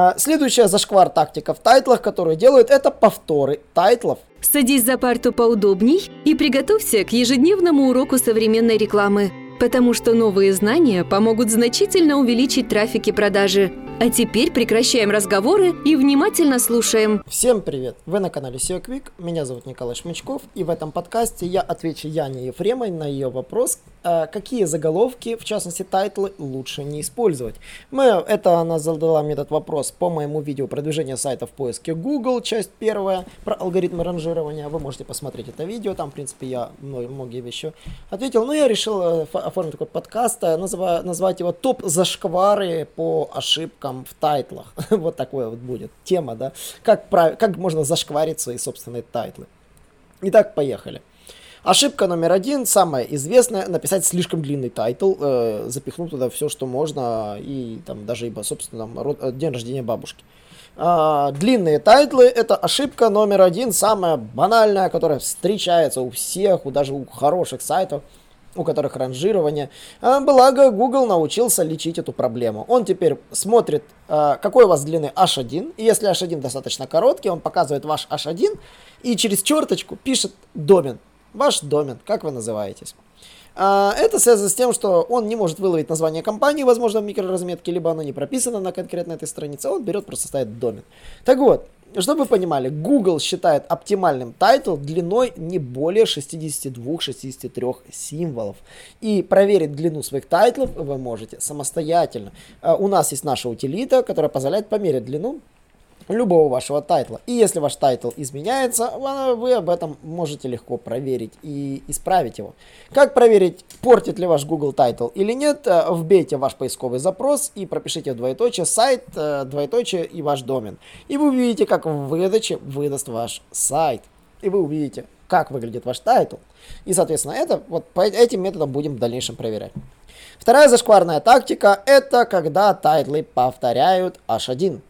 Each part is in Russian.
А, следующая зашквар тактика в тайтлах, которую делают, это повторы тайтлов. Садись за парту поудобней и приготовься к ежедневному уроку современной рекламы, потому что новые знания помогут значительно увеличить трафик и продажи. А теперь прекращаем разговоры и внимательно слушаем. Всем привет! Вы на канале SEO Quick, меня зовут Николай Шмычков, и в этом подкасте я отвечу Яне Ефремой на ее вопрос, а какие заголовки, в частности тайтлы, лучше не использовать. Мы, это она задала мне этот вопрос по моему видео продвижения сайта в поиске Google, часть первая, про алгоритмы ранжирования. Вы можете посмотреть это видео, там, в принципе, я многие вещи ответил. Но я решил э, оформить такой подкаст, э, называя, назвать его «Топ-зашквары по ошибкам ошибкам в тайтлах. вот такое вот будет тема, да. Как, прав... как можно зашкварить свои собственные тайтлы. Итак, поехали. Ошибка номер один, самая известная, написать слишком длинный тайтл, э, запихнуть туда все, что можно, и там даже, ибо, собственно, там, род, э, день рождения бабушки. А, длинные тайтлы это ошибка номер один, самая банальная, которая встречается у всех, у даже у хороших сайтов у которых ранжирование. А, благо, Google научился лечить эту проблему. Он теперь смотрит, а, какой у вас длины H1, и если H1 достаточно короткий, он показывает ваш H1 и через черточку пишет домен. Ваш домен, как вы называетесь. А, это связано с тем, что он не может выловить название компании, возможно, в микроразметке, либо оно не прописано на конкретной этой странице, он берет, просто ставит домен. Так вот, чтобы вы понимали, Google считает оптимальным тайтл длиной не более 62-63 символов. И проверить длину своих тайтлов вы можете самостоятельно. А, у нас есть наша утилита, которая позволяет померить длину любого вашего тайтла. И если ваш тайтл изменяется, вы об этом можете легко проверить и исправить его. Как проверить, портит ли ваш Google тайтл или нет, э, вбейте ваш поисковый запрос и пропишите в двоеточие сайт, э, двоеточие и ваш домен. И вы увидите, как в выдаче выдаст ваш сайт. И вы увидите, как выглядит ваш тайтл. И, соответственно, это вот по этим методам будем в дальнейшем проверять. Вторая зашкварная тактика – это когда тайтлы повторяют H1.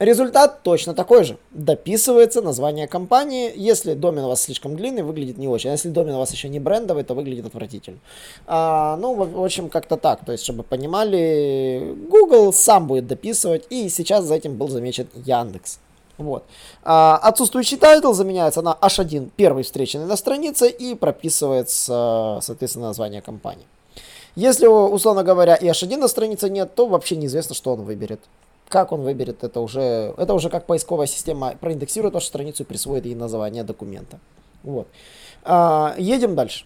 Результат точно такой же. Дописывается название компании. Если домен у вас слишком длинный, выглядит не очень. А если домен у вас еще не брендовый, то выглядит отвратительно. А, ну, в, общем, как-то так. То есть, чтобы понимали, Google сам будет дописывать. И сейчас за этим был замечен Яндекс. Вот. А, отсутствующий тайтл заменяется на H1, первый встреченный на странице, и прописывается, соответственно, название компании. Если, условно говоря, и H1 на странице нет, то вообще неизвестно, что он выберет. Как он выберет, это уже, это уже как поисковая система проиндексирует вашу страницу и присвоит ей название документа. Вот. А, едем дальше.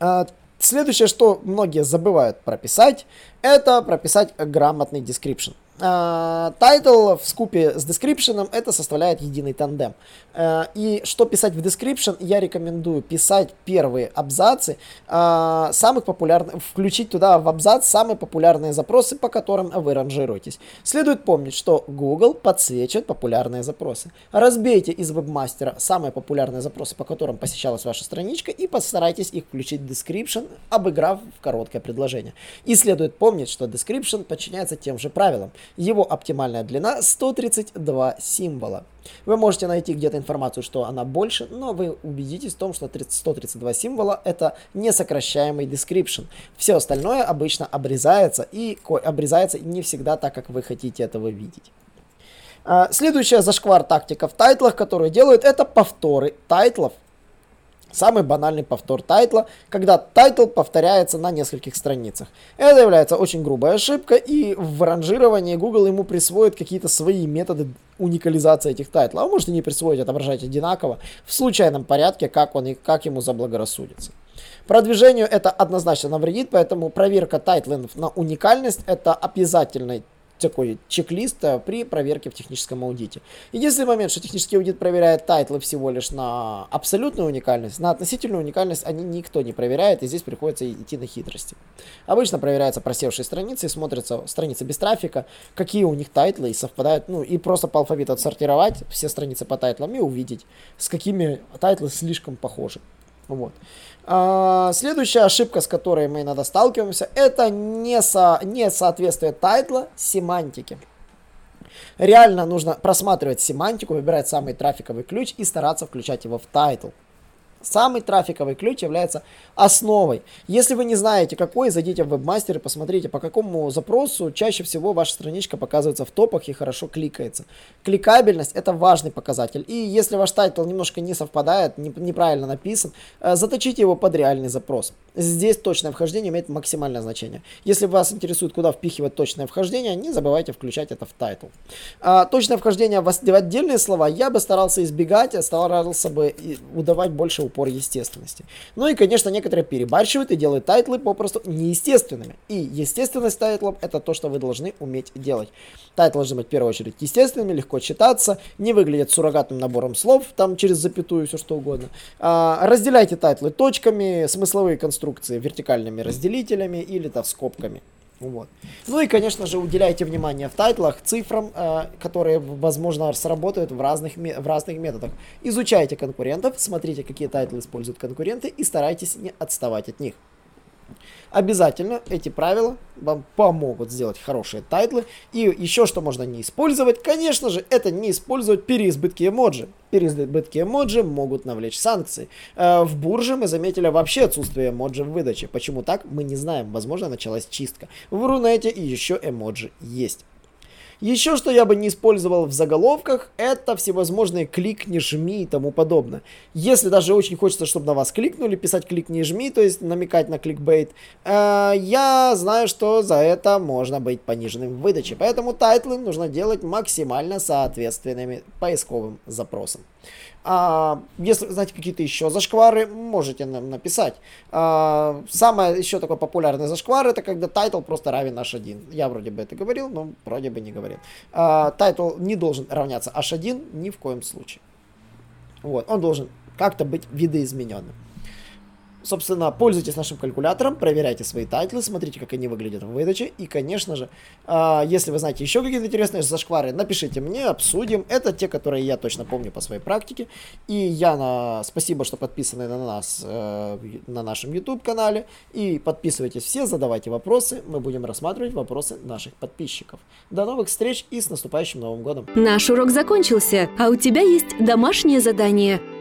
А, следующее, что многие забывают прописать, это прописать грамотный description. Тайтл э, вкупе с description это составляет единый тандем. Uh, и что писать в description, я рекомендую писать первые абзацы, uh, самых популярных, включить туда в абзац самые популярные запросы, по которым вы ранжируетесь. Следует помнить, что Google подсвечивает популярные запросы. Разбейте из вебмастера самые популярные запросы, по которым посещалась ваша страничка, и постарайтесь их включить в description, обыграв в короткое предложение. И следует помнить, что description подчиняется тем же правилам. Его оптимальная длина 132 символа. Вы можете найти где-то информацию, что она больше, но вы убедитесь в том, что 132 символа это несокращаемый description. Все остальное обычно обрезается и обрезается не всегда так, как вы хотите этого видеть. А, следующая зашквар тактика в тайтлах, которую делают, это повторы тайтлов. Самый банальный повтор тайтла, когда тайтл повторяется на нескольких страницах. Это является очень грубой ошибкой, и в ранжировании Google ему присвоит какие-то свои методы уникализации этих тайтлов. А может и не присвоить, отображать одинаково, в случайном порядке, как он и как ему заблагорассудится. Продвижению это однозначно навредит, поэтому проверка тайтлов на уникальность это обязательный такой чек-лист э, при проверке в техническом аудите. Единственный момент, что технический аудит проверяет тайтлы всего лишь на абсолютную уникальность, на относительную уникальность они никто не проверяет, и здесь приходится идти на хитрости. Обычно проверяются просевшие страницы, смотрятся страницы без трафика, какие у них тайтлы и совпадают, ну и просто по алфавиту отсортировать все страницы по тайтлам и увидеть, с какими тайтлы слишком похожи. Вот. А, следующая ошибка, с которой мы иногда сталкиваемся, это несо, несоответствие тайтла семантике. Реально нужно просматривать семантику, выбирать самый трафиковый ключ и стараться включать его в тайтл. Самый трафиковый ключ является основой. Если вы не знаете, какой, зайдите в вебмастер и посмотрите, по какому запросу чаще всего ваша страничка показывается в топах и хорошо кликается. Кликабельность это важный показатель. И если ваш тайтл немножко не совпадает, не, неправильно написан, э, заточите его под реальный запрос. Здесь точное вхождение имеет максимальное значение. Если вас интересует, куда впихивать точное вхождение, не забывайте включать это в тайтл. А, точное вхождение в отдельные слова я бы старался избегать, а старался бы отдавать больше упор естественности. Ну и, конечно, некоторые перебарщивают и делают тайтлы попросту неестественными. И естественность тайтлов это то, что вы должны уметь делать. Тайтлы должны быть в первую очередь естественными, легко читаться, не выглядят суррогатным набором слов, там через запятую, все что угодно. А, разделяйте тайтлы точками, смысловые конструкции вертикальными разделителями или то скобками. Вот. Ну и, конечно же, уделяйте внимание в тайтлах цифрам, э, которые, возможно, сработают в разных, в разных методах. Изучайте конкурентов, смотрите, какие тайтлы используют конкуренты и старайтесь не отставать от них. Обязательно эти правила вам помогут сделать хорошие тайтлы. И еще что можно не использовать, конечно же, это не использовать переизбытки эмоджи. Переизбытки эмоджи могут навлечь санкции. Э, в бурже мы заметили вообще отсутствие эмоджи в выдаче. Почему так, мы не знаем. Возможно, началась чистка. В Рунете еще эмоджи есть. Еще что я бы не использовал в заголовках, это всевозможные кликни, жми и тому подобное. Если даже очень хочется, чтобы на вас кликнули, писать кликни, жми, то есть намекать на кликбейт, э, я знаю, что за это можно быть пониженным в выдаче. Поэтому тайтлы нужно делать максимально соответственными поисковым запросам. А, если знаете какие-то еще зашквары, можете нам написать. А, самое еще такой популярный зашквар это когда тайтл просто равен h1. Я вроде бы это говорил, но вроде бы не говорил. А, тайтл не должен равняться h1 ни в коем случае. Вот, он должен как-то быть видоизмененным. Собственно, пользуйтесь нашим калькулятором, проверяйте свои тайтлы, смотрите, как они выглядят в выдаче. И, конечно же, э, если вы знаете еще какие-то интересные зашквары, напишите мне, обсудим. Это те, которые я точно помню по своей практике. И Яна, спасибо, что подписаны на нас э, на нашем YouTube-канале. И подписывайтесь все, задавайте вопросы. Мы будем рассматривать вопросы наших подписчиков. До новых встреч и с наступающим Новым годом. Наш урок закончился, а у тебя есть домашнее задание –